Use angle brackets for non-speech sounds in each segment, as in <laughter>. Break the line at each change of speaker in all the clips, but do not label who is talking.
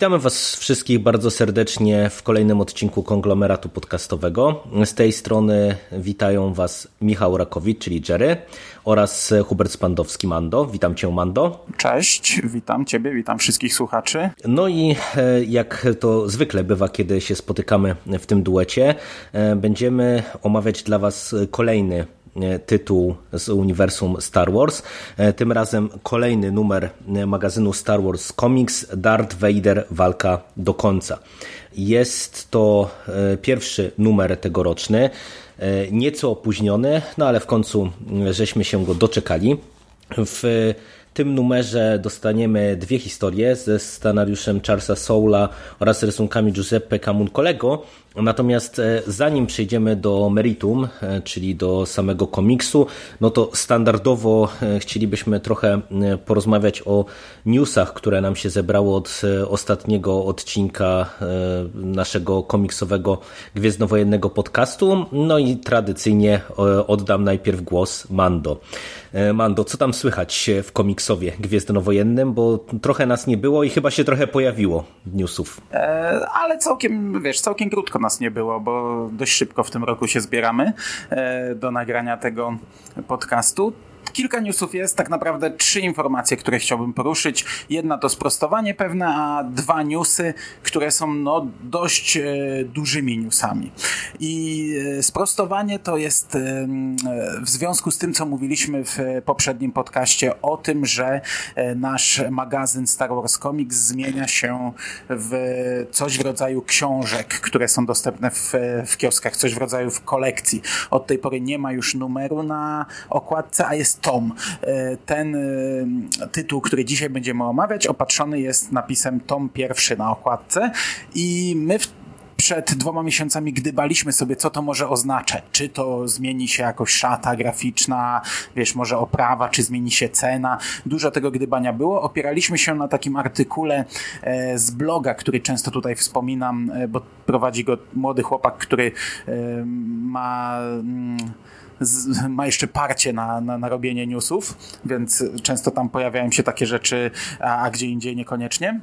Witamy Was wszystkich bardzo serdecznie w kolejnym odcinku konglomeratu podcastowego. Z tej strony witają Was Michał Rakowicz, czyli Jerry, oraz Hubert Spandowski, Mando. Witam Cię, Mando.
Cześć, witam Ciebie, witam wszystkich słuchaczy.
No i e, jak to zwykle bywa, kiedy się spotykamy w tym duecie, e, będziemy omawiać dla Was kolejny tytuł z uniwersum Star Wars. E, tym razem kolejny numer magazynu Star Wars Comics Darth Vader Walka do końca. Jest to e, pierwszy numer tegoroczny, nieco opóźniony, no ale w końcu żeśmy się go doczekali. W tym numerze dostaniemy dwie historie ze scenariuszem Charlesa Soula oraz rysunkami Giuseppe Camuncolego, Natomiast e, zanim przejdziemy do meritum, e, czyli do samego komiksu, no to standardowo e, chcielibyśmy trochę porozmawiać o newsach, które nam się zebrało od ostatniego odcinka naszego komiksowego Gwiezdnowojennego podcastu. No i tradycyjnie oddam najpierw głos Mando. Mando, co tam słychać w komiksowie Gwiezdnowojennym, bo trochę nas nie było i chyba się trochę pojawiło newsów.
E, ale całkiem, wiesz, całkiem krótko nas nie było, bo dość szybko w tym roku się zbieramy e, do nagrania tego podcastu. Kilka newsów jest, tak naprawdę trzy informacje, które chciałbym poruszyć. Jedna to sprostowanie pewne, a dwa newsy, które są no, dość e, dużymi newsami. I e, sprostowanie to jest e, w związku z tym, co mówiliśmy w poprzednim podcaście o tym, że e, nasz magazyn Star Wars Comics zmienia się w coś w rodzaju książek, które są dostępne w, w kioskach, coś w rodzaju w kolekcji. Od tej pory nie ma już numeru na okładce, a jest tom. E, ten e, tytuł, który dzisiaj będziemy omawiać, opatrzony jest napisem tom pierwszy na okładce i my w przed dwoma miesiącami gdybaliśmy sobie, co to może oznaczać. Czy to zmieni się jakoś szata graficzna, wiesz, może oprawa, czy zmieni się cena. Dużo tego gdybania było. Opieraliśmy się na takim artykule e, z bloga, który często tutaj wspominam, bo prowadzi go młody chłopak, który ma... Z, ma jeszcze parcie na, na, na robienie newsów, więc często tam pojawiają się takie rzeczy, a, a gdzie indziej niekoniecznie.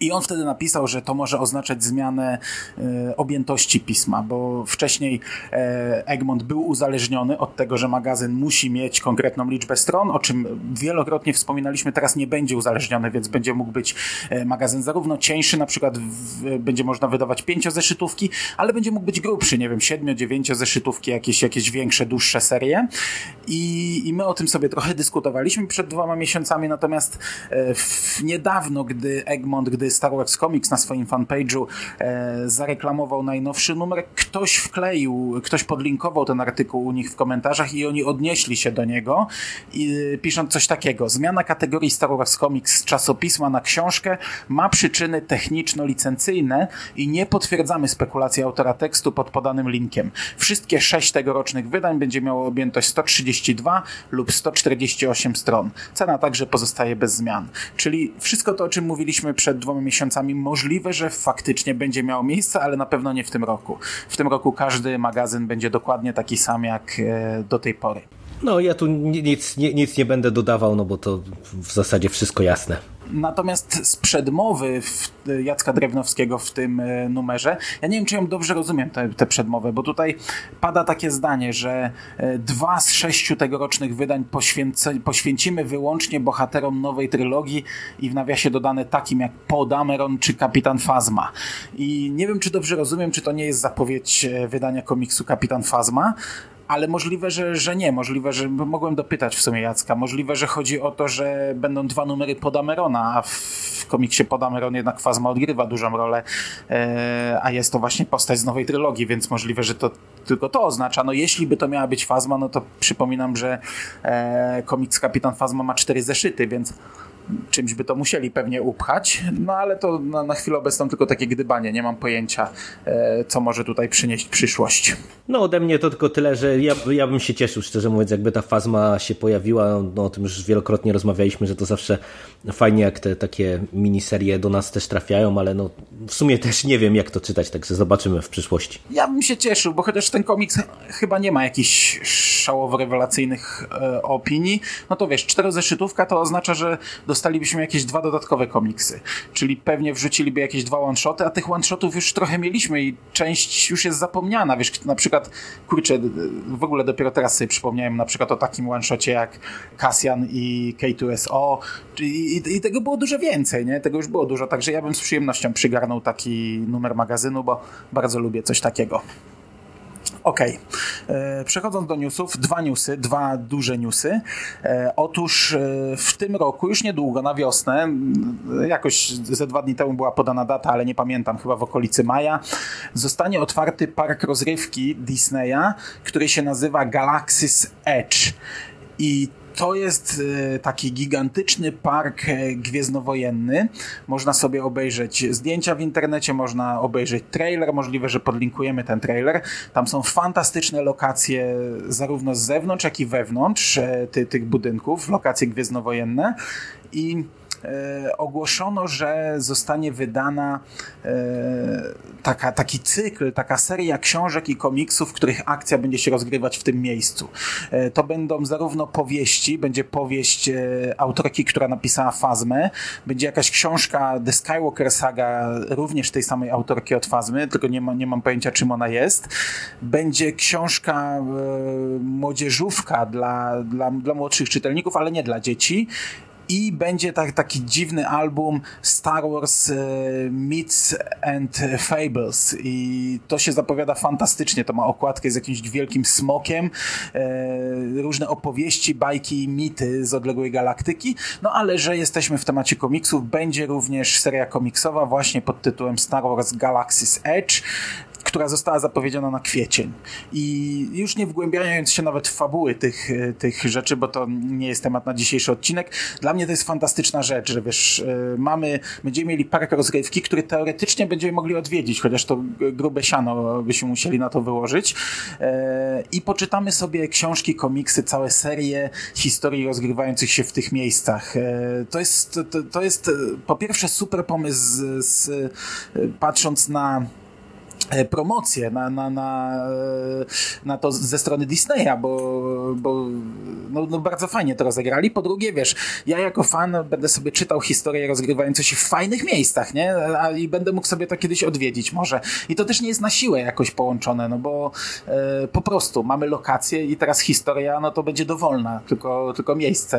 I on wtedy napisał, że to może oznaczać zmianę e, objętości pisma, bo wcześniej e, Egmont był uzależniony od tego, że magazyn musi mieć konkretną liczbę stron, o czym wielokrotnie wspominaliśmy, teraz nie będzie uzależniony, więc będzie mógł być e, magazyn zarówno cieńszy, na przykład w, będzie można wydawać pięciozeszytówki, ale będzie mógł być grubszy, nie wiem, siedmiu, dziewięciozeszytówki, jakieś, jakieś większe, dłuższe serie. I, I my o tym sobie trochę dyskutowaliśmy przed dwoma miesiącami, natomiast e, w, niedawno, gdy Egmont, gdy Star Wars Comics na swoim fanpage'u e, zareklamował najnowszy numer, ktoś wkleił, ktoś podlinkował ten artykuł u nich w komentarzach i oni odnieśli się do niego i pisząc coś takiego. Zmiana kategorii Star Wars Comics z czasopisma na książkę ma przyczyny techniczno-licencyjne i nie potwierdzamy spekulacji autora tekstu pod podanym linkiem. Wszystkie sześć tegorocznych wydań będzie miało objętość 132 lub 148 stron. Cena także pozostaje bez zmian. Czyli wszystko to, o czym mówiliśmy przed dwoma miesiącami możliwe, że faktycznie będzie miało miejsce, ale na pewno nie w tym roku. W tym roku każdy magazyn będzie dokładnie taki sam jak e, do tej pory.
No ja tu nic, nic nie będę dodawał, no bo to w zasadzie wszystko jasne.
Natomiast z przedmowy Jacka Drewnowskiego w tym e, numerze, ja nie wiem, czy ją dobrze rozumiem, tę, tę przedmowę, bo tutaj pada takie zdanie, że e, dwa z sześciu tegorocznych wydań poświęcimy wyłącznie bohaterom nowej trylogii i w nawiasie dodane takim jak Poe Dameron czy Kapitan Fazma. I nie wiem, czy dobrze rozumiem, czy to nie jest zapowiedź e, wydania komiksu Kapitan Fazma, ale możliwe, że, że nie. Możliwe, że mogłem dopytać w sumie Jacka. Możliwe, że chodzi o to, że będą dwa numery Podamerona, a w komiksie Podameron jednak Fazma odgrywa dużą rolę, e, a jest to właśnie postać z nowej trylogii, więc możliwe, że to tylko to oznacza. No jeśli by to miała być Fazma, no to przypominam, że e, komiks Kapitan Fazma ma cztery zeszyty, więc czymś by to musieli pewnie upchać, no ale to na, na chwilę obecną tylko takie gdybanie, nie mam pojęcia, e, co może tutaj przynieść przyszłość.
No ode mnie to tylko tyle, że ja, ja bym się cieszył, szczerze mówiąc, jakby ta fazma się pojawiła, no o tym już wielokrotnie rozmawialiśmy, że to zawsze fajnie, jak te takie miniserie do nas też trafiają, ale no w sumie też nie wiem, jak to czytać, także zobaczymy w przyszłości.
Ja bym się cieszył, bo chociaż ten komiks chyba nie ma jakichś szałowo-rewelacyjnych e, opinii, no to wiesz, czterozeszytówka to oznacza, że dostalibyśmy jakieś dwa dodatkowe komiksy, czyli pewnie wrzuciliby jakieś dwa one-shoty, a tych one-shotów już trochę mieliśmy i część już jest zapomniana, wiesz, na przykład, kurczę, w ogóle dopiero teraz sobie przypomniałem na przykład o takim one-shocie jak Cassian i K2SO i, i, i tego było dużo więcej, nie? Tego już było dużo, także ja bym z przyjemnością przygarnął taki numer magazynu, bo bardzo lubię coś takiego. Okej. Okay. Przechodząc do newsów, dwa newsy, dwa duże newsy. E, otóż e, w tym roku, już niedługo, na wiosnę, jakoś ze dwa dni temu była podana data, ale nie pamiętam, chyba w okolicy maja, zostanie otwarty park rozrywki Disneya, który się nazywa Galaxy's Edge. I to jest e, taki gigantyczny park e, gwiezdnowojenny. Można sobie obejrzeć zdjęcia w internecie, można obejrzeć trailer, możliwe, że podlinkujemy ten trailer. Tam są fantastyczne lokacje zarówno z zewnątrz, jak i wewnątrz e, ty, tych budynków, lokacje gwiezdnowojenne i ogłoszono, że zostanie wydana e, taka, taki cykl, taka seria książek i komiksów, w których akcja będzie się rozgrywać w tym miejscu. E, to będą zarówno powieści, będzie powieść e, autorki, która napisała Fazmę, będzie jakaś książka The Skywalker Saga, również tej samej autorki od Fazmy, tylko nie, ma, nie mam pojęcia czym ona jest. Będzie książka e, młodzieżówka dla, dla, dla młodszych czytelników, ale nie dla dzieci i będzie tak, taki dziwny album Star Wars e, Myths and Fables. I to się zapowiada fantastycznie, to ma okładkę z jakimś wielkim smokiem, e, różne opowieści, bajki, mity z odległej galaktyki, no ale że jesteśmy w temacie komiksów, będzie również seria komiksowa właśnie pod tytułem Star Wars Galaxy's Edge, która została zapowiedziana na kwiecień. I już nie wgłębiając się nawet w fabuły tych, e, tych rzeczy, bo to nie jest temat na dzisiejszy odcinek, dla mnie to jest fantastyczna rzecz, że wiesz, e, mamy, będziemy mieli park rozgrywki, który teoretycznie będziemy mogli odwiedzić, chociaż to grube siano byśmy musieli na to wyłożyć. E, I poczytamy sobie książki, komiksy, całe serie historii rozgrywających się w tych miejscach. To jest, to, to jest po pierwsze super pomysł, z, z, patrząc na promocję na, na, na, e, na to ze strony Disneya, bo, bo no, no bardzo fajnie to rozegrali. Po drugie, wiesz, ja jako fan będę sobie czytał historie rozgrywające się w fajnych miejscach, nie? A, I będę mógł sobie to kiedyś odwiedzić może. I to też nie jest na siłę jakoś połączone, no bo e, po prostu mamy lokację i teraz historia, no to będzie dowolna, tylko, tylko miejsce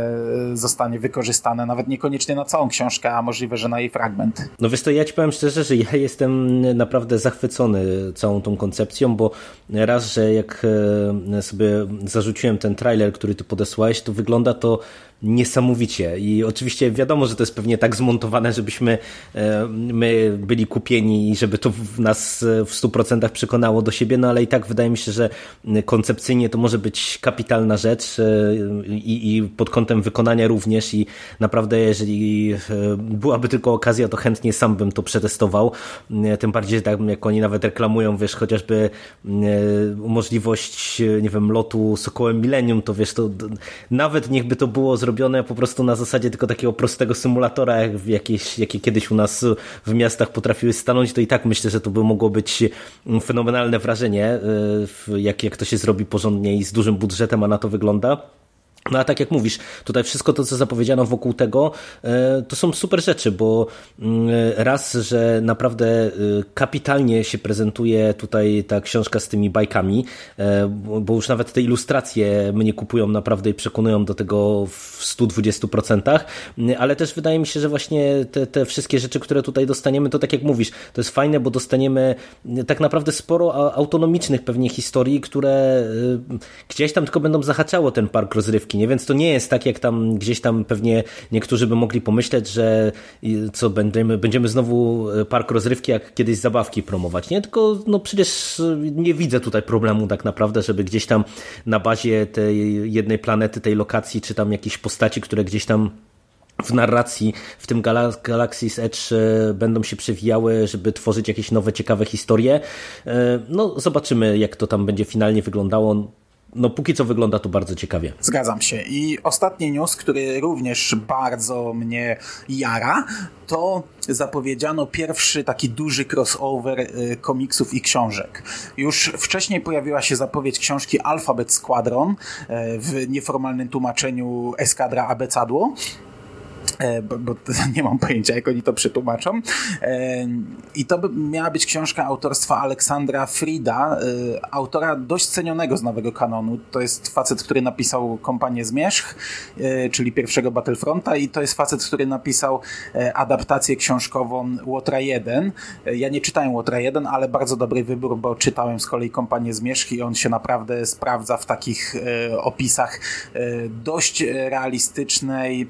e, zostanie wykorzystane, nawet niekoniecznie na całą książkę, a możliwe, że na jej fragment.
No wiesz to ja ci powiem szczerze, że ja jestem naprawdę zachwycony całą tą koncepcją, bo raz, że jak e, sobie zarzuciłem ten trailer, który ty podesłałeś, to wygląda to niesamowicie. I oczywiście wiadomo, że to jest pewnie tak zmontowane, żebyśmy e, my byli kupieni i żeby to nas w 100% przekonało do siebie, no ale i tak wydaje mi się, że koncepcyjnie to może być kapitalna rzecz e, i, i pod kątem wykonania również i naprawdę jeżeli e, byłaby tylko okazja, to chętnie sam bym to przetestował. Tym bardziej tak jak oni nawet reklamują, wiesz, chociażby możliwość, nie wiem, lotu Sokołem Millennium, to wiesz, to nawet niechby to było zrobione po prostu na zasadzie tylko takiego prostego symulatora, jak jakieś, jakie kiedyś u nas w miastach potrafiły stanąć, to i tak myślę, że to by mogło być fenomenalne wrażenie, y, jak, jak to się zrobi porządnie i z dużym budżetem, a na to wygląda. No a tak jak mówisz, tutaj wszystko to, co zapowiedziano wokół tego, e, to są super rzeczy, bo mm, raz, że naprawdę e, kapitalnie się prezentuje tutaj ta książka z tymi bajkami, e, bo już nawet te ilustracje mnie kupują naprawdę i przekonują do tego w 120%, ale też wydaje mi się, że właśnie te, te wszystkie rzeczy, które tutaj dostaniemy, to tak jak mówisz, to jest fajne, bo dostaniemy tak naprawdę sporo autonomicznych pewnie historii, które gdzieś tam tylko będą zahaczało ten park rozrywki nie? Więc to nie jest tak, jak tam gdzieś tam pewnie niektórzy by mogli pomyśleć, że co będziemy, będziemy znowu e, park rozrywki jak kiedyś zabawki promować, nie? Tylko no przecież e, nie widzę tutaj problemu tak naprawdę, żeby gdzieś tam na bazie tej jednej planety, tej lokacji, czy tam jakieś postaci, które gdzieś tam w narracji w tym Galaxy's Edge będą się przewijały, żeby tworzyć jakieś nowe, ciekawe historie. No, zobaczymy, jak to tam będzie finalnie wyglądało no póki co wygląda to bardzo ciekawie.
Zgadzam się. I ostatni news, który również bardzo mnie jara, to zapowiedziano pierwszy taki duży crossover y, komiksów i książek. Już wcześniej pojawiła się zapowiedź książki Alphabet Squadron y, w nieformalnym tłumaczeniu Eskadra Abecadło. E, bo, bo, <laughs> nie mam pojęcia, jak oni to przetłumaczą. E, I to miała być książka autorstwa Aleksandra Frida, e, autora dość cenionego z nowego kanonu. To jest facet, który napisał Kompanię Zmierzch, czyli pierwszego Battlefronta i to jest facet, który napisał adaptację książkową Łotra 1. Ja nie czytałem Łotra 1, ale bardzo dobry wybór, bo czytałem z kolei Kompanię Zmierzch i on się naprawdę sprawdza w takich opisach dość realistycznej,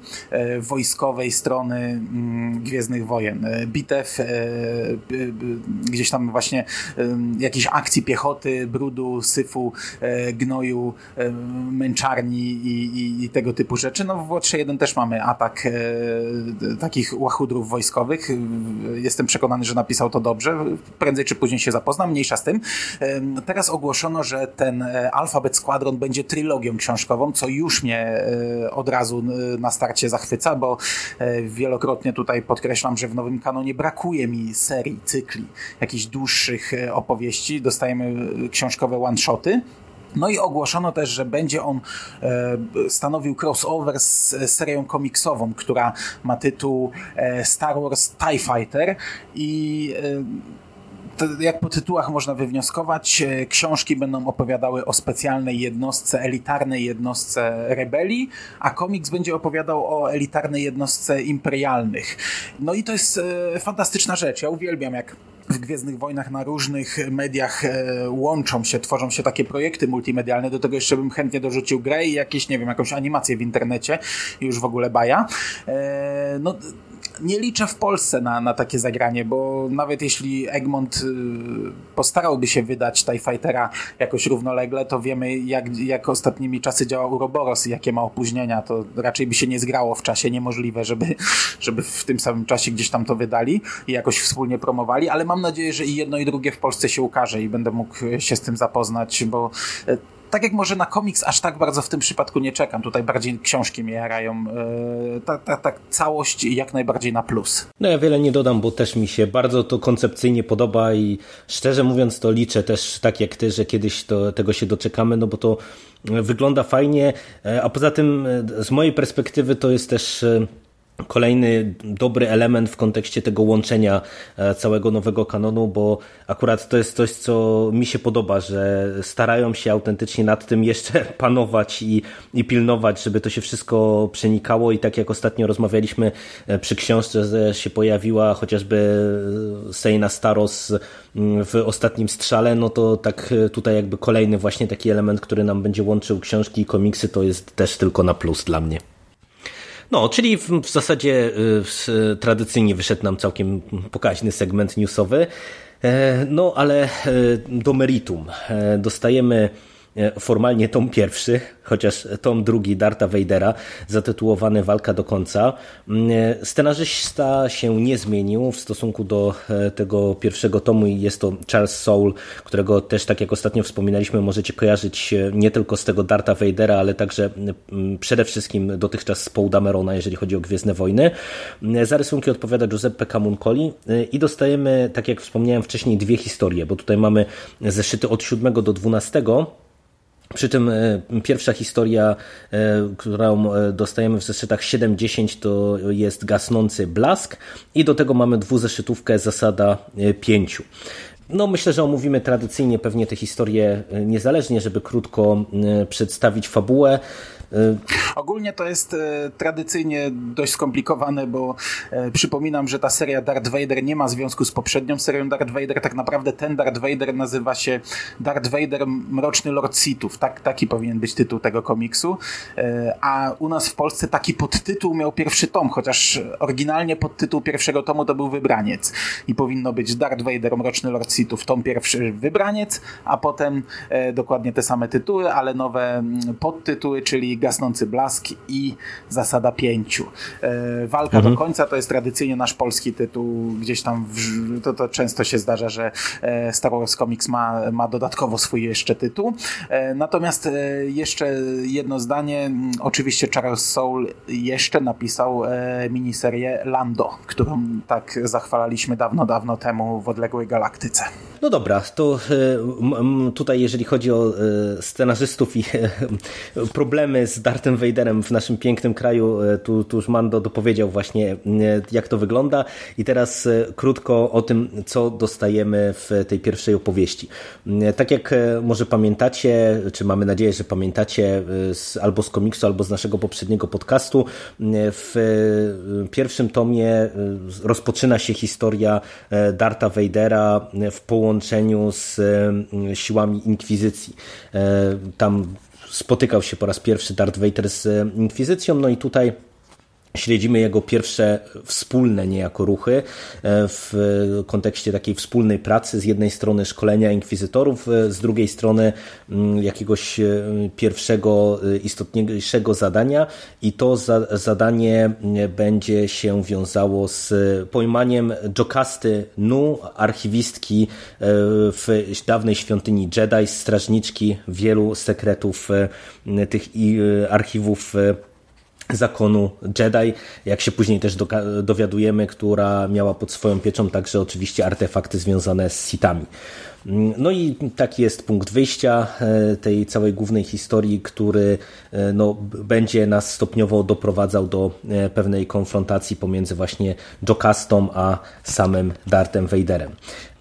wojskowej wojskowej strony mm, Gwiezdnych Wojen. E, bitew, e, gdzieś tam właśnie jakiejś akcji piechoty, brudu, syfu, e, gnoju, męczarni i, i, i tego typu rzeczy. No w Łotrze 1 też mamy atak takich łachudrów wojskowych. Jestem przekonany, że napisał to dobrze. Prędzej czy później się zapoznam, mniejsza z tym. Teraz ogłoszono, że ten Alphabet Squadron będzie trylogią książkową, co już mnie od razu na starcie zachwyca, bo E, wielokrotnie tutaj podkreślam, że w nowym kanonie brakuje mi serii, cykli, jakichś dłuższych e, opowieści. Dostajemy e, książkowe one-shoty. No i ogłoszono też, że będzie on stanowił crossover z serią komiksową, która ma tytuł Star Wars TIE Fighter i jak po tytułach można wywnioskować, e, książki będą opowiadały o specjalnej jednostce, elitarnej jednostce rebelii, a komiks będzie opowiadał o elitarnej jednostce imperialnych. No i to jest e, fantastyczna rzecz. Ja uwielbiam, jak w Gwiezdnych Wojnach na różnych mediach e, łączą się, tworzą się takie projekty multimedialne. Do tego jeszcze bym chętnie dorzucił grę i jakieś, nie wiem, jakąś animację w internecie. Już w ogóle baja. no, nie liczę w Polsce na, na takie zagranie, bo nawet jeśli Egmont y, postarałby się wydać TIE Fightera jakoś równolegle, to wiemy jak, jak ostatnimi czasy działa Uroboros i jakie ma opóźnienia, to raczej by się nie zgrało w czasie, niemożliwe, żeby, <laughs> żeby w tym samym czasie gdzieś tam to wydali i jakoś wspólnie promowali, ale mam nadzieję, że i jedno i drugie w Polsce się ukaże i będę mógł się z tym zapoznać, bo e, tak jak może na komiks aż tak bardzo w tym przypadku nie czekam. Tutaj bardziej książki mnie jarają. Tak, tak, całość jak najbardziej na plus.
No ja wiele nie dodam, bo też mi się bardzo to koncepcyjnie podoba i szczerze mówiąc to liczę też tak jak ty, że kiedyś to, tego się doczekamy, no bo to wygląda fajnie, e, a poza tym e, z mojej perspektywy to jest też Kolejny dobry element w kontekście tego łączenia e, całego nowego kanonu, bo akurat to jest coś, co mi się podoba, że starają się autentycznie nad tym jeszcze <laughs> panować i, i pilnować, żeby to się wszystko przenikało i tak jak ostatnio rozmawialiśmy e, przy książce, że się pojawiła chociażby Sejna Staros w ostatnim strzale, no to tak tutaj jakby kolejny właśnie taki element, który nam będzie łączył książki i komiksy, to jest też tylko na plus dla mnie. No, czyli w, w zasadzie y, tradycyjnie wyszedł nam całkiem pokaźny segment newsowy. E, no, ale e, do meritum. E, dostajemy formalnie tom pierwszy, chociaż tom drugi Darta Vadera, zatytułowany Walka do końca. Mm, e, scenarzysta się nie zmienił w stosunku do e, tego pierwszego tomu i jest to Charles Soule, którego też, tak jak ostatnio wspominaliśmy, możecie kojarzyć nie tylko z tego Darta Vadera, ale także przede wszystkim dotychczas z Paul Damerona, jeżeli chodzi o Gwiezdne Wojny. Za rysunki odpowiada Giuseppe Camuncoli i dostajemy, tak jak wspomniałem wcześniej, dwie historie, bo tutaj mamy zeszyty od 7 do 12 przy czym e, pierwsza historia, e, którą e, dostajemy w zeszytach 7-10 to jest gasnący blask i do tego mamy dwuzeszytówkę zasada 5. No, myślę, że omówimy tradycyjnie pewnie te historie niezależnie, żeby krótko przedstawić fabułę.
Y, Ogólnie to jest e, tradycyjnie dość skomplikowane, bo e, przypominam, że ta seria Darth Vader nie ma związku z poprzednią serią Darth Vader. Tak naprawdę ten Darth Vader nazywa się Darth Vader Mroczny Lord Sithów. Tak, taki powinien być tytuł tego komiksu. E, a u nas w Polsce taki podtytuł miał pierwszy tom, chociaż oryginalnie podtytuł pierwszego tomu to był Wybraniec. I powinno być Darth Vader Mroczny Lord Sithów, tom pierwszy Wybraniec, a potem dokładnie te same tytuły, ale nowe podtytuły, czyli Gasnący Blask i Zasada Pięciu. E, walka mhm. do końca to jest tradycyjnie nasz polski tytuł, gdzieś tam w, to, to często się zdarza, że e, Star Wars Comics ma, ma dodatkowo swój jeszcze tytuł. E, natomiast jeszcze jedno zdanie, oczywiście Charles Soule jeszcze napisał miniserię Lando, którą tak zachwalaliśmy dawno, dawno temu w odległej galaktyce.
No dobra, to tutaj jeżeli chodzi o scenarzystów i problemy z Darthem Vaderem w naszym pięknym kraju, tu, tu już Mando dopowiedział właśnie jak to wygląda i teraz krótko o tym, co dostajemy w tej pierwszej opowieści. Tak jak może pamiętacie, czy mamy nadzieję, że pamiętacie z, albo z komiksu, albo z naszego poprzedniego podcastu, w pierwszym tomie rozpoczyna się historia Darta Vadera w połączeniu z siłami Inkwizycji. Tam spotykał się po raz pierwszy Darth Vader z Inkwizycją, no i tutaj Śledzimy jego pierwsze wspólne niejako ruchy e, w kontekście takiej wspólnej pracy. Z jednej strony szkolenia inkwizytorów, e, z drugiej strony mm, jakiegoś e, pierwszego, istotniejszego zadania i to zadanie będzie się wiązało z pojmaniem Jokasty Nu, archiwistki w dawnej świątyni Jedi, strażniczki wielu sekretów tych archiwów zakonu Jedi, jak się później też dowiadujemy, która miała pod swoją pieczą także oczywiście artefakty związane z sitami. No i taki jest punkt wyjścia e, tej całej głównej historii, który e, no, będzie nas stopniowo doprowadzał do e, pewnej konfrontacji pomiędzy właśnie Jocastą a samym Dartem Vaderem.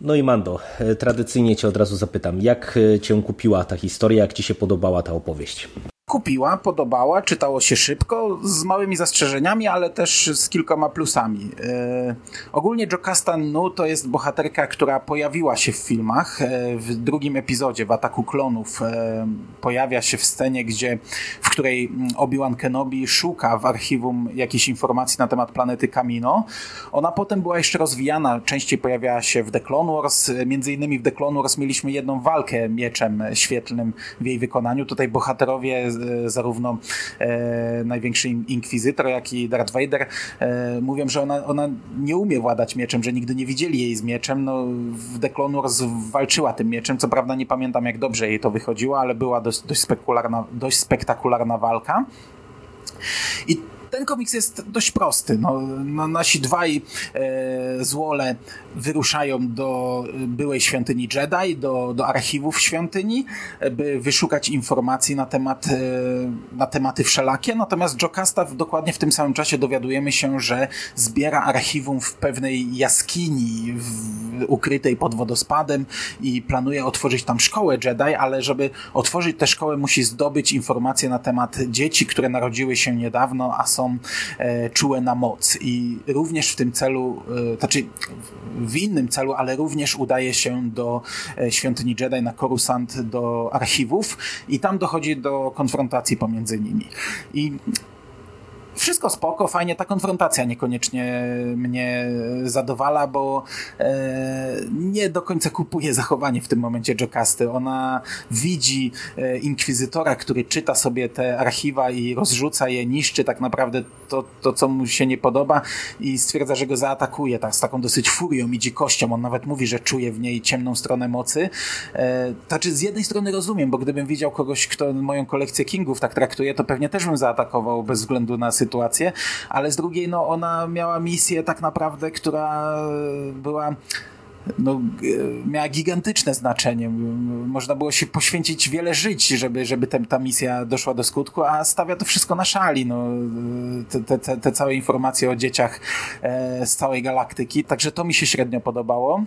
No i Mando, tradycyjnie Cię od razu zapytam, jak Cię kupiła ta historia, jak Ci się podobała ta opowieść?
Kupiła, podobała, czytało się szybko, z małymi zastrzeżeniami, ale też z kilkoma plusami. E, ogólnie Jocasta Nu to jest bohaterka, która pojawiła się w filmach. E, w drugim epizodzie, w Ataku Klonów, e, pojawia się w scenie, gdzie, w której Obi-Wan Kenobi szuka w archiwum jakichś informacji na temat planety Kamino. Ona potem była jeszcze rozwijana, częściej pojawiała się w The Clone Wars. Między innymi w The Clone Wars mieliśmy jedną walkę mieczem świetlnym w jej wykonaniu. Tutaj bohaterowie E, zarówno e, największy inkwizytor, jak i Darth Vader e, mówią, że ona, ona nie umie władać mieczem, że nigdy nie widzieli jej z mieczem. No, w The Clone Wars walczyła tym mieczem, co prawda nie pamiętam jak dobrze jej to wychodziło, ale była dość, dość, spektakularna, dość spektakularna walka. I ten komiks jest dość prosty. No, no nasi dwaj e, złole wyruszają do byłej świątyni Jedi, do, do archiwów świątyni, by wyszukać informacji na, temat, e, na tematy wszelakie. Natomiast Jocasta dokładnie w tym samym czasie dowiadujemy się, że zbiera archiwum w pewnej jaskini w, ukrytej pod wodospadem i planuje otworzyć tam szkołę Jedi, ale żeby otworzyć tę szkołę musi zdobyć informacje na temat dzieci, które narodziły się niedawno, a są e, czułe na moc. I również w tym celu, e, znaczy w innym celu, ale również udaje się do e, świątyni Jedi na Coruscant, do archiwów i tam dochodzi do konfrontacji pomiędzy nimi. I wszystko spoko, fajnie, ta konfrontacja niekoniecznie mnie zadowala, bo e, nie do końca kupuje zachowanie w tym momencie Jocasty. Ona widzi e, inkwizytora, który czyta sobie te archiwa i rozrzuca je, niszczy tak naprawdę to, to co mu się nie podoba i stwierdza, że go zaatakuje tak, z taką dosyć furią i dzikością. On nawet mówi, że czuje w niej ciemną stronę mocy. E, znaczy z jednej strony rozumiem, bo gdybym widział kogoś, kto moją kolekcję Kingów tak traktuje, to pewnie też bym zaatakował bez względu na sytuację sytuację, ale z drugiej no, ona miała misję tak naprawdę, która była no, miała gigantyczne znaczenie. Można było się poświęcić wiele żyć, żeby, żeby te, ta misja doszła do skutku, a stawia to wszystko na szali. No, te, te, te całe informacje o dzieciach e, z całej galaktyki. Także to mi się średnio podobało.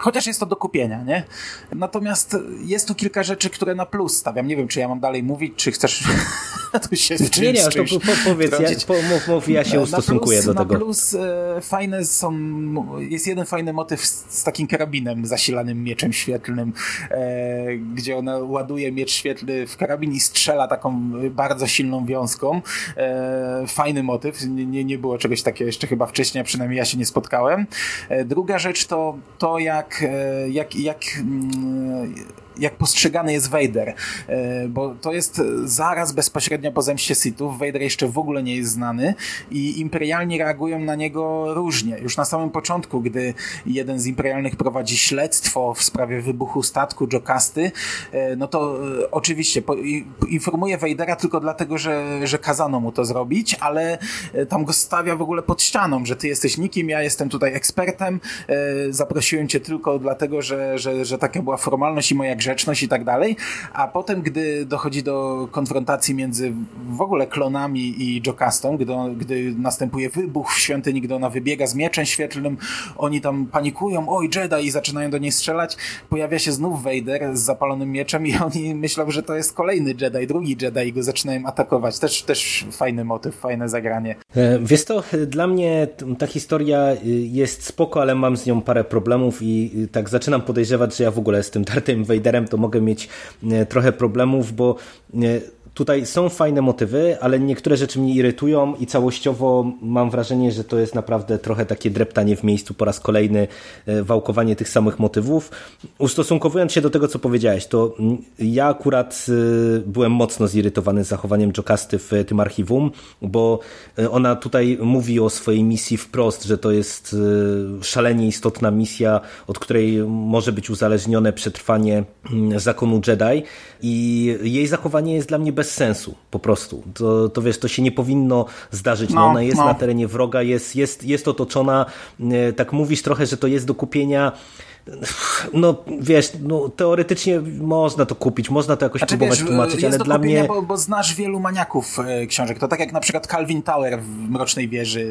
Chociaż jest to do kupienia, nie? Natomiast jest tu kilka rzeczy, które na plus stawiam. Nie wiem, czy ja mam dalej mówić, czy chcesz <laughs>
tu się z Nie, nie, to po, powiedz, ja, po, mów, mów, ja się ustosunkuję
plus,
do tego.
Na plus e, fajne są, jest jeden fajny motyw z, z takim karabinem zasilanym mieczem świetlnym, e, gdzie ona ładuje miecz świetlny w karabin i strzela taką bardzo silną wiązką. E, fajny motyw, nie, nie, nie było czegoś takiego jeszcze chyba wcześniej, a przynajmniej ja się nie spotkałem. E, druga rzecz to to, jak jak, jak, jak, mm, jak postrzegany jest Vader, e, bo to jest zaraz bezpośrednio po zemście Sithów, Vader jeszcze w ogóle nie jest znany i imperialni reagują na niego różnie. Już na samym początku, gdy jeden z imperialnych prowadzi śledztwo w sprawie wybuchu statku Jokasty, e, no to e, oczywiście informuje Vadera tylko dlatego, że, że kazano mu to zrobić, ale tam go stawia w ogóle pod ścianą, że ty jesteś nikim, ja jestem tutaj ekspertem, zaprosiłem cię tylko dlatego, że, że, że taka była formalność i moja grzeczność i tak dalej, a potem, gdy dochodzi do konfrontacji między w ogóle klonami i Jokastą, gdy, gdy następuje wybuch w świątyni, gdy ona wybiega z mieczem świetlnym, oni tam panikują, oj Jedi i zaczynają do niej strzelać, pojawia się znów Vader z zapalonym mieczem i oni myślą, że to jest kolejny Jedi, drugi Jedi i go zaczynają atakować. Też, też fajny motyw, fajne zagranie.
E, wiesz to, dla mnie ta historia y, jest spoko, ale mam z nią parę problemów i y, tak zaczynam podejrzewać, że ja w ogóle z tym <laughs> Darthem Vaderem to mogę mieć e, trochę problemów, bo e, Tutaj są fajne motywy, ale niektóre rzeczy mnie irytują i całościowo mam wrażenie, że to jest naprawdę trochę takie dreptanie w miejscu po raz kolejny, e, wałkowanie tych samych motywów. Ustosunkowując się do tego, co powiedziałeś, to ja akurat e, byłem mocno zirytowany zachowaniem Jokasty w tym archiwum, bo e, ona tutaj mówi o swojej misji wprost, że to jest szalenie istotna misja, od której może być uzależnione przetrwanie zakonu Jedi i jej zachowanie jest dla mnie bez sensu, po prostu. To, to wiesz, to się nie powinno zdarzyć. No, no ona jest no. na terenie wroga, jest, jest, jest otoczona, e, tak mówisz trochę, że to jest do kupienia no wiesz, no, teoretycznie można to kupić, można to jakoś znaczy, próbować wiesz, tłumaczyć, ale dla mnie...
Bo, bo, znasz wielu maniaków e, książek, to tak jak na przykład Calvin Tower w Mrocznej Wieży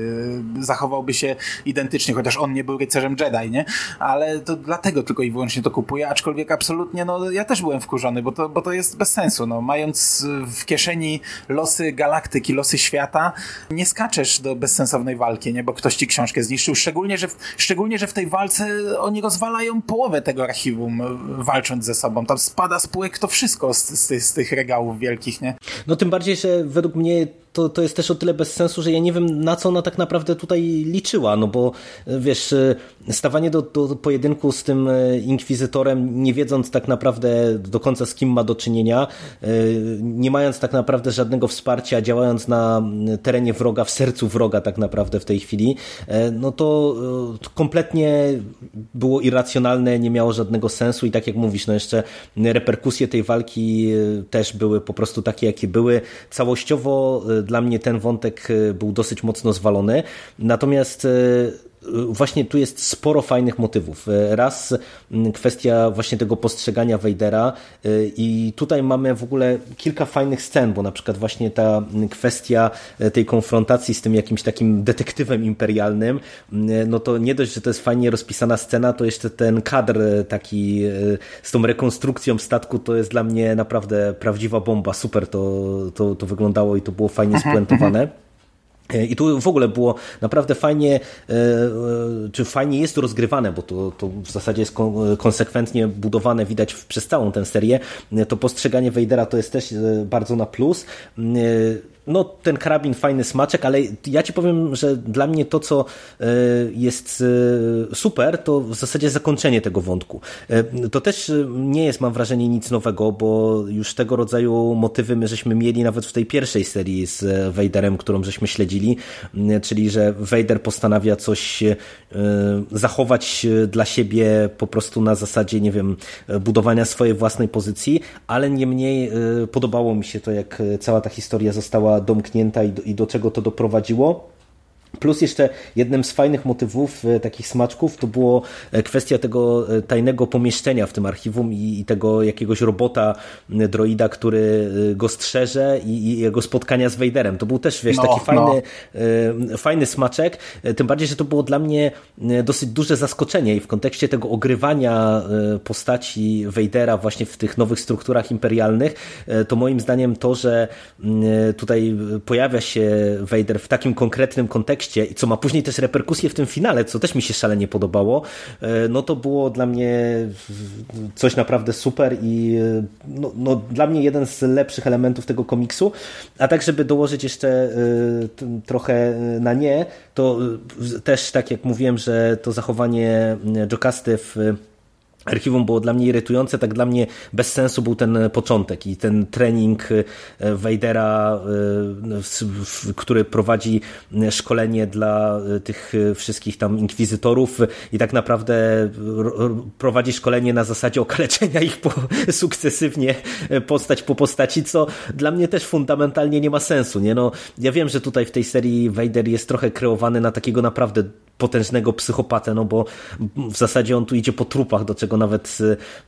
e, zachowałby się identycznie, chociaż on nie był rycerzem Jedi, nie? Ale to dlatego tylko i wyłącznie to kupuję, aczkolwiek absolutnie, no ja też byłem wkurzony, bo to, bo to jest bez sensu, no mając w kieszeni losy galaktyki, losy świata, nie skaczesz do bezsensownej walki, nie? Bo ktoś ci książkę zniszczył, szczególnie, że w, szczególnie, że w tej walce oni rozwalają połowę tego archiwum e, walcząc ze sobą. Tam spada z półek to wszystko z, z, z tych regałów wielkich, nie?
No tym bardziej, że według mnie to, to jest też o tyle bez sensu, że ja nie wiem na co ona tak naprawdę tutaj liczyła, no bo wiesz, stawanie do, do pojedynku z tym e, inkwizytorem, nie wiedząc tak naprawdę do końca z kim ma do czynienia, e, nie mając tak naprawdę żadnego wsparcia, działając na terenie wroga, w sercu wroga tak naprawdę w tej chwili, e, no to kompletnie było irracjonalne, nie miało żadnego sensu i tak jak mówisz, no jeszcze reperkusje tej walki też były po prostu takie, jakie były. Całościowo dla mnie ten wątek e, był dosyć mocno zwalony. Natomiast e, właśnie tu jest sporo fajnych motywów. E, raz kwestia właśnie tego postrzegania Vadera i tutaj mamy w ogóle kilka fajnych scen, bo na przykład właśnie ta kwestia tej konfrontacji z tym jakimś takim detektywem imperialnym, no to nie dość, że to jest fajnie rozpisana scena, to jeszcze ten kadr taki z tą rekonstrukcją statku to jest dla mnie naprawdę prawdziwa bomba. Super to, to, to wyglądało i to było fajnie mhm, spuentowane. <laughs> E, I tu w ogóle było naprawdę fajnie, e, e, czy fajnie jest to rozgrywane, bo to, to w zasadzie jest konsekwentnie budowane, widać przez całą tę serię. To postrzeganie Wejdera to jest też bardzo na plus no ten karabin fajny smaczek, ale ja ci powiem, że dla mnie to, co e, jest e, super, to w zasadzie zakończenie tego wątku. E, to też nie jest, mam wrażenie, nic nowego, bo już tego rodzaju motywy my żeśmy mieli nawet w tej pierwszej serii z Vaderem, którą żeśmy śledzili, czyli że Vader postanawia coś zachować dla siebie po prostu na zasadzie, nie wiem, budowania swojej własnej pozycji, ale niemniej podobało mi się to, jak cała ta historia została domknięta i do, i do czego to doprowadziło. Plus jeszcze jednym z fajnych motywów, e, takich smaczków, to było e, kwestia tego e, tajnego pomieszczenia w tym archiwum i, i tego jakiegoś robota, droida, który go strzeże i, i, jego spotkania z Vaderem. To był też, wiesz, no, taki fajny, no. fajny smaczek, tym bardziej, że to było dla mnie dosyć duże zaskoczenie i w kontekście tego ogrywania postaci Vadera właśnie w tych nowych strukturach imperialnych, to moim zdaniem to, że tutaj pojawia się Vader w takim konkretnym kontekście, kontekście i co ma później też reperkusje w tym finale, co też mi się szalenie podobało, e, no to było dla mnie coś naprawdę super i e, no, no dla mnie jeden z lepszych elementów tego komiksu, a tak żeby dołożyć jeszcze e, trochę na nie, to też tak jak mówiłem, że to zachowanie Jokasty w archiwum było dla mnie irytujące, tak dla mnie bez sensu był ten początek i ten trening e, Vadera, e, który prowadzi szkolenie dla e, tych wszystkich tam inkwizytorów i tak naprawdę prowadzi szkolenie na zasadzie okaleczenia ich po, <laughs> sukcesywnie postać po postaci, co dla mnie też fundamentalnie nie ma sensu. Nie? No, ja wiem, że tutaj w tej serii Vader jest trochę kreowany na takiego naprawdę potężnego psychopatę, no bo w zasadzie on tu idzie po trupach, do czego nawet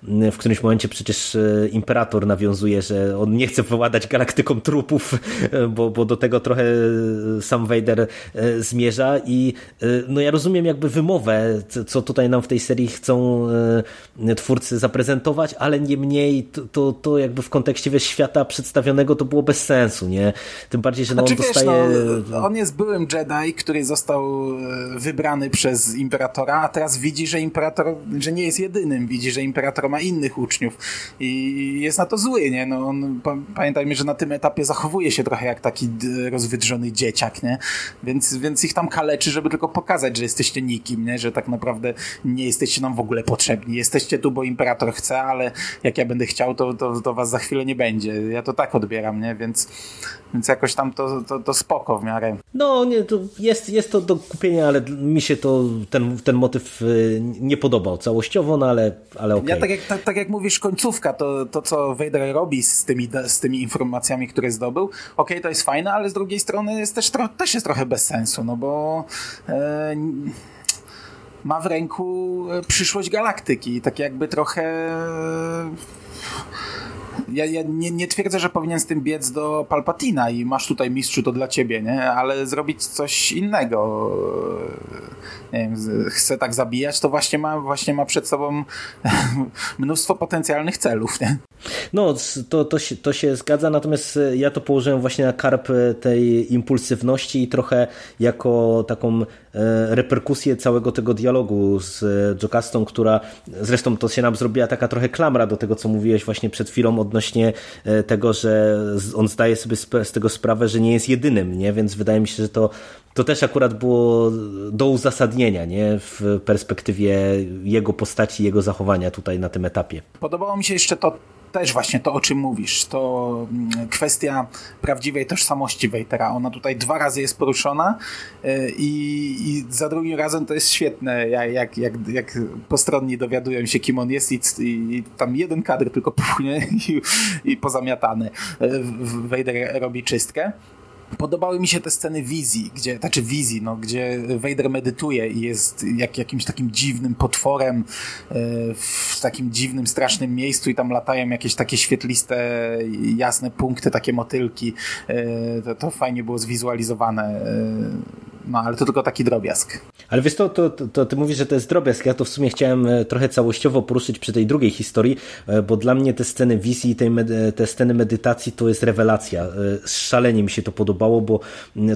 y, w którymś momencie przecież y, Imperator nawiązuje, że on nie chce wyładać galaktyką trupów, y, <laughs> bo, bo do tego trochę sam Vader zmierza i no ja rozumiem jakby wymowę, co tutaj nam w tej serii chcą twórcy zaprezentować, ale niemniej to, to, to jakby w kontekście wiesz, świata przedstawionego to było bez sensu, nie? Tym bardziej, że no,
znaczy,
on dostaje...
Wiesz, no, on jest byłym Jedi, który został wybrany wybrany przez imperatora, a teraz widzi, że imperator, że nie jest jedynym, widzi, że imperator ma innych uczniów i jest na to zły, nie? No on, pamiętajmy, że na tym etapie zachowuje się trochę jak taki rozwydrzony dzieciak, nie? Więc, więc ich tam kaleczy, żeby tylko pokazać, że jesteście nikim, nie? Że tak naprawdę nie jesteście nam w ogóle potrzebni. Jesteście tu, bo imperator chce, ale jak ja będę chciał, to, to, to was za chwilę nie będzie. Ja to tak odbieram, nie? Więc, więc jakoś tam to, to, to spoko w miarę.
No, nie, to jest, jest to do kupienia, ale mi się to ten, ten motyw y, nie podobał całościowo, no ale, ale okej. Okay.
Ja tak jak, tak, tak jak mówisz, końcówka, to, to co Vader robi z tymi, z tymi informacjami, które zdobył, okej, okay, to jest fajne, ale z drugiej strony jest też, tro, też jest trochę bez sensu, no bo e, ma w ręku e, przyszłość galaktyki, tak jakby trochę... Ja, ja nie, nie, twierdzę, że powinien z tym biec do Palpatina i masz tutaj mistrzu, to dla ciebie, nie? Ale zrobić coś innego. Nie wiem, chce tak zabijać, to właśnie ma, właśnie ma przed sobą <laughs> mnóstwo potencjalnych celów, nie?
No, to, to, się, to się zgadza, natomiast e, ja to położyłem właśnie na karp e, tej impulsywności i trochę jako taką e, reperkusję całego tego dialogu z Jocastą, która zresztą to się nam zrobiła taka trochę klamra do tego, co mówiłeś właśnie przed chwilą odnośnie tego, że on zdaje sobie z tego sprawę, że nie jest jedynym, nie? więc wydaje mi się, że to to też akurat było do uzasadnienia nie? w perspektywie jego postaci, jego zachowania tutaj na tym etapie.
Podobało mi się jeszcze to, też właśnie to, o czym mówisz, to mm, kwestia prawdziwej tożsamości Weitera. Ona tutaj dwa razy jest poruszona e, i, i za drugim razem to jest świetne, jak, jak, jak postronni dowiadują się, kim on jest i, i tam jeden kadr tylko <laughs> puchnie i, i pozamiatany. Vader robi czystkę. Podobały mi się te sceny wizji, gdzie, znaczy wizji, no, gdzie Vader medytuje i jest jak, jakimś takim dziwnym potworem e, w takim dziwnym, strasznym miejscu i tam latają jakieś takie świetliste, jasne punkty, takie motylki. E, to, to fajnie było zwizualizowane. E, no, ale to tylko taki drobiazg.
Ale wiesz, to, to, to, ty mówisz, że to jest drobiazg. Ja to w sumie chciałem trochę całościowo poruszyć przy tej drugiej historii, bo dla mnie te sceny wizji, te, te sceny medytacji to jest rewelacja. Szalenie mi się to podoba podobało, bo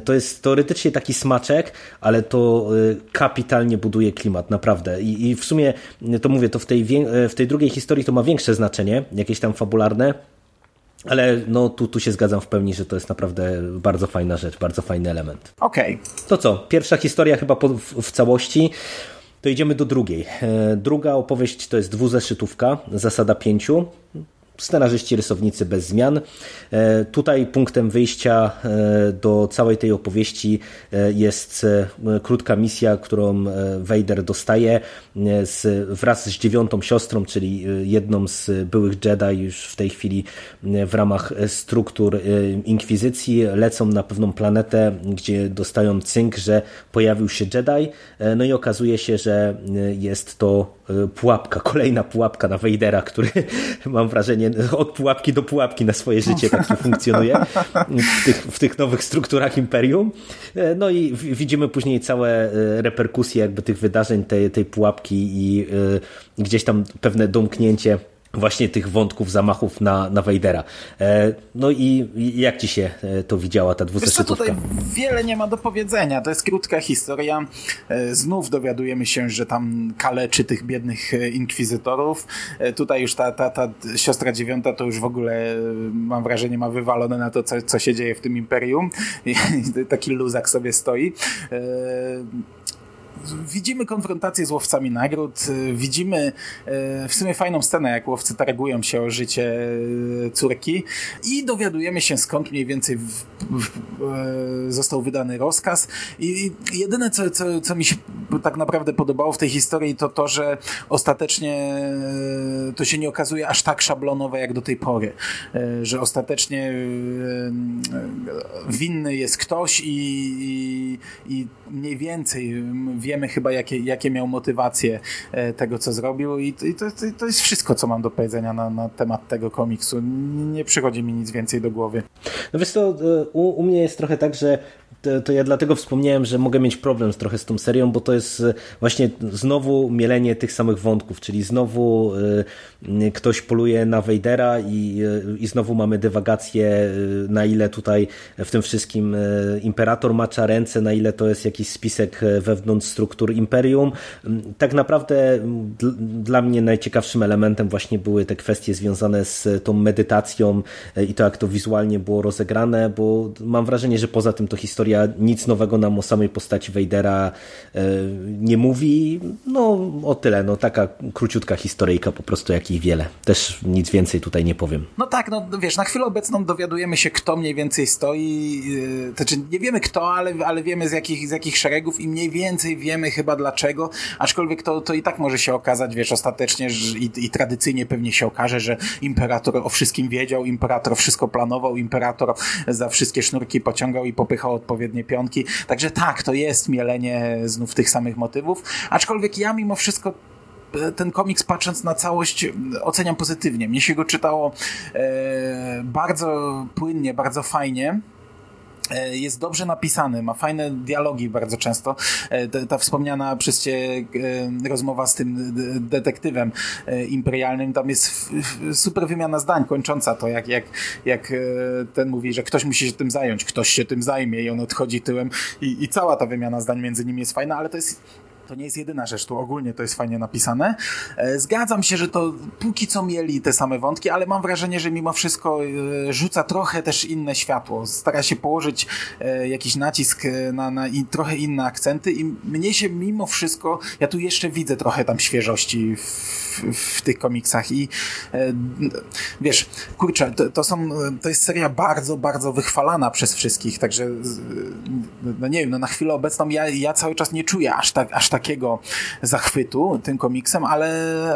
to jest teoretycznie taki smaczek, ale to kapitalnie buduje klimat, naprawdę. I, i w sumie to mówię, to w tej, w tej drugiej historii to ma większe znaczenie, jakieś tam fabularne. Ale no tu, tu się zgadzam w pełni, że to jest naprawdę bardzo fajna rzecz, bardzo fajny element.
Okej. Okay.
To co? Pierwsza historia chyba po, w, w całości. To idziemy do drugiej. E, druga opowieść to jest dwuzeszytówka, zasada pięciu scenarzyści, rysownicy bez zmian. E, tutaj punktem wyjścia e, do całej tej opowieści e, jest krótka misja, którą Vader dostaje z, wraz z dziewiątą siostrą, czyli jedną z byłych Jedi już w tej chwili w ramach struktur Inkwizycji. Lecą na pewną planetę, gdzie dostają cynk, że pojawił się Jedi. No i okazuje się, że jest to pułapka, kolejna pułapka na Vadera, który <laughs> mam wrażenie od pułapki do pułapki na swoje życie tak funkcjonuje w tych, w tych nowych strukturach Imperium. No i widzimy później całe e, reperkusje jakby tych wydarzeń, tej, tej pułapki i e, gdzieś tam pewne domknięcie właśnie tych wątków zamachów na, na Vadera. E, no i jak ci się e, to widziała ta
tutaj wiele nie ma do powiedzenia. To jest krótka historia. E, znów dowiadujemy się, że tam kaleczy tych biednych inkwizytorów. Tutaj już ta, ta, ta siostra dziewiąta to już w ogóle mam wrażenie ma wywalone na to, co, co się dzieje w tym imperium. <laughs> Taki luzak sobie stoi widzimy konfrontację z łowcami nagród, widzimy w sumie fajną scenę, jak łowcy targują się o życie córki i dowiadujemy się skąd mniej więcej w, w, został wydany rozkaz. I jedyne co, co, co mi się tak naprawdę podobało w tej historii to to, że ostatecznie to się nie okazuje aż tak szablonowe jak do tej pory, że ostatecznie winny jest ktoś i, i, i mniej więcej wiemy chyba jakie, jakie miał motywacje e, tego, co zrobił i, to, to, jest wszystko, co mam do powiedzenia na, na temat tego komiksu. Nie przychodzi mi nic więcej do głowy.
No wiesz to e, u, u mnie jest trochę tak, że to, to, ja dlatego wspomniałem, że mogę mieć problem z, trochę z tą serią, bo to jest e, właśnie znowu mielenie tych samych wątków, czyli znowu y, ktoś poluje na Wejdera i, y, i znowu mamy dywagację, y, na ile tutaj w tym wszystkim imperator macza ręce, na ile to jest jakiś spisek wewnątrz struktur imperium. Tak naprawdę dla mnie najciekawszym elementem właśnie były te kwestie związane z tą medytacją i to, jak to wizualnie było rozegrane, bo mam wrażenie, że poza tym to historia nic nowego nam o samej postaci Vadera e, nie mówi. No o tyle, no taka króciutka historyjka po prostu jak i wiele. Też nic więcej tutaj nie powiem.
No tak, no wiesz, na chwilę obecną dowiadujemy się kto mniej więcej stoi, e, znaczy nie wiemy kto, ale, ale wiemy z jakich, z jakich szeregów i mniej więcej wiemy chyba dlaczego, aczkolwiek to, to i tak może się okazać, wiesz, ostatecznie że, i, i tradycyjnie pewnie się okaże, że imperator o wszystkim wiedział, imperator wszystko planował, imperator za wszystkie sznurki pociągał i popychał odpowiednie pionki. Także tak, to jest mielenie znów tych samych motywów, aczkolwiek ja mimo wszystko e, ten komiks patrząc na całość oceniam pozytywnie. Mnie się go czytało e, bardzo płynnie, bardzo fajnie. E, jest dobrze napisany, ma fajne dialogi bardzo często. E, ta, wspomniana przez cię e, rozmowa z tym detektywem imperialnym, tam jest super wymiana zdań kończąca to, jak, jak, jak ten mówi, że ktoś musi się tym zająć, ktoś się tym zajmie i on odchodzi tyłem i, i cała ta wymiana zdań między nimi jest fajna, ale to jest to nie jest jedyna rzecz, tu ogólnie to jest fajnie napisane. E, zgadzam się, że to póki co mieli te same wątki, ale mam wrażenie, że mimo wszystko e, rzuca trochę też inne światło. Stara się położyć e, jakiś nacisk na, na trochę inne akcenty i mnie się mimo wszystko, ja tu jeszcze widzę trochę tam świeżości w, w tych komiksach i wiesz, kurczę, to, to, są, to jest seria bardzo, bardzo wychwalana przez wszystkich, także no nie wiem, no na chwilę obecną ja, ja cały czas nie czuję aż tak, aż tak takiego zachwytu tym komiksem, ale,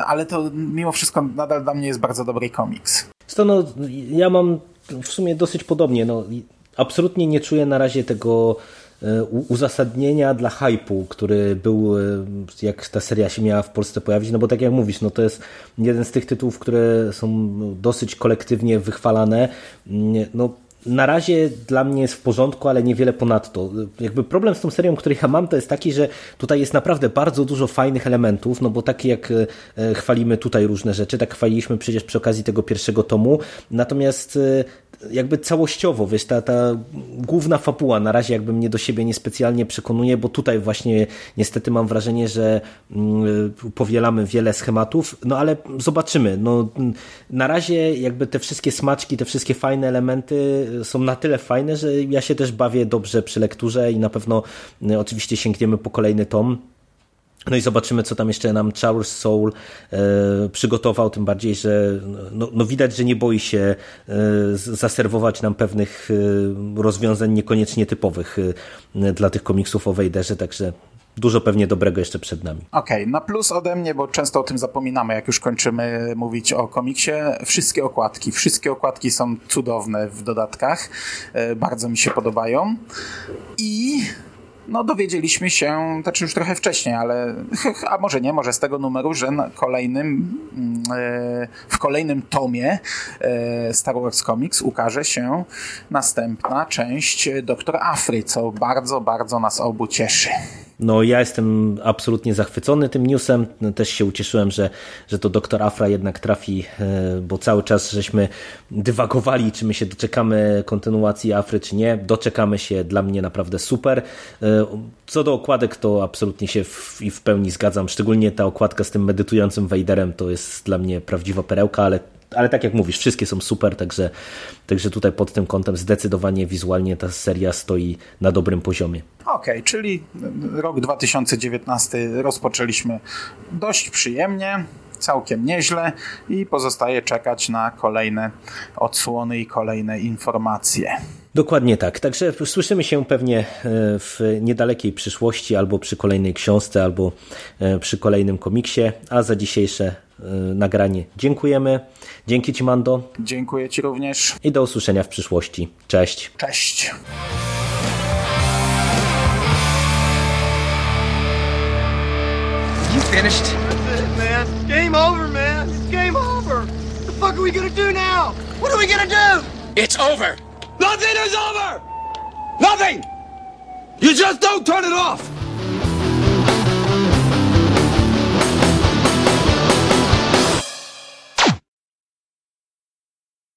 ale to mimo wszystko nadal dla mnie jest bardzo dobry komiks.
To no, ja mam w sumie dosyć podobnie. No, absolutnie nie czuję na razie tego e, uzasadnienia dla hypu, który był, e, jak ta seria się miała w Polsce pojawić, no bo tak jak mówisz, no to jest jeden z tych tytułów, które są dosyć kolektywnie wychwalane. No, na razie dla mnie jest w porządku, ale niewiele ponadto. Jakby problem z tą serią, który ja mam, to jest taki, że tutaj jest naprawdę bardzo dużo fajnych elementów, no bo tak jak e, chwalimy tutaj różne rzeczy, tak chwaliliśmy przecież przy okazji tego pierwszego tomu, natomiast e, jakby całościowo, wiesz, ta, ta główna fabuła na razie jakby mnie do siebie niespecjalnie przekonuje, bo tutaj właśnie niestety mam wrażenie, że mm, powielamy wiele schematów, no ale zobaczymy. No, na razie jakby te wszystkie smaczki, te wszystkie fajne elementy są na tyle fajne, że ja się też bawię dobrze przy lekturze i na pewno y, oczywiście sięgniemy po kolejny tom. No i zobaczymy, co tam jeszcze nam Charles Soul e, przygotował, tym bardziej, że no, no, widać, że nie boi się e, zaserwować nam pewnych e, rozwiązań niekoniecznie typowych dla tych komiksów o Wejderze, także dużo pewnie dobrego jeszcze przed nami.
Okej, okay, na plus ode mnie, bo często o tym zapominamy, jak już kończymy mówić o komiksie. Wszystkie okładki, wszystkie okładki są cudowne w dodatkach. Bardzo mi się podobają. I no dowiedzieliśmy się, znaczy już trochę wcześniej, ale <laughs> a może nie, może z tego numeru, że kolejnym, mm, e, w kolejnym tomie e, Star Wars Comics ukaże się następna część Doktor Afry, co bardzo, bardzo nas obu cieszy.
No ja jestem absolutnie zachwycony tym newsem. Też się ucieszyłem, że, że to doktor Afra jednak trafi, e, bo cały czas żeśmy dywagowali, czy my się doczekamy kontynuacji Afry, czy nie. Doczekamy się, dla mnie naprawdę super. E, co do okładek, to absolutnie się w, i w pełni zgadzam. Szczególnie ta okładka z tym medytującym Wejderem to jest dla mnie prawdziwa perełka, ale ale tak jak mówisz, wszystkie są super, także, także tutaj pod tym kątem zdecydowanie wizualnie ta seria stoi na dobrym poziomie.
Okej, czyli rok 2019 rozpoczęliśmy dość przyjemnie, całkiem nieźle i pozostaje czekać na kolejne odsłony i kolejne informacje.
Dokładnie tak. Także słyszymy się pewnie e, w niedalekiej przyszłości, albo przy kolejnej książce, albo e, przy kolejnym komiksie. A za dzisiejsze e, nagranie dziękujemy. Dzięki Ci, Mando.
Dziękuję Ci również.
I do usłyszenia w przyszłości. Cześć.
Cześć.
You finished?
That's it, man. Game over, man. It's game over. What the fuck are we gonna do now? What are we gonna do?
It's over.
Nothing is over! Nothing! You just don't turn it off!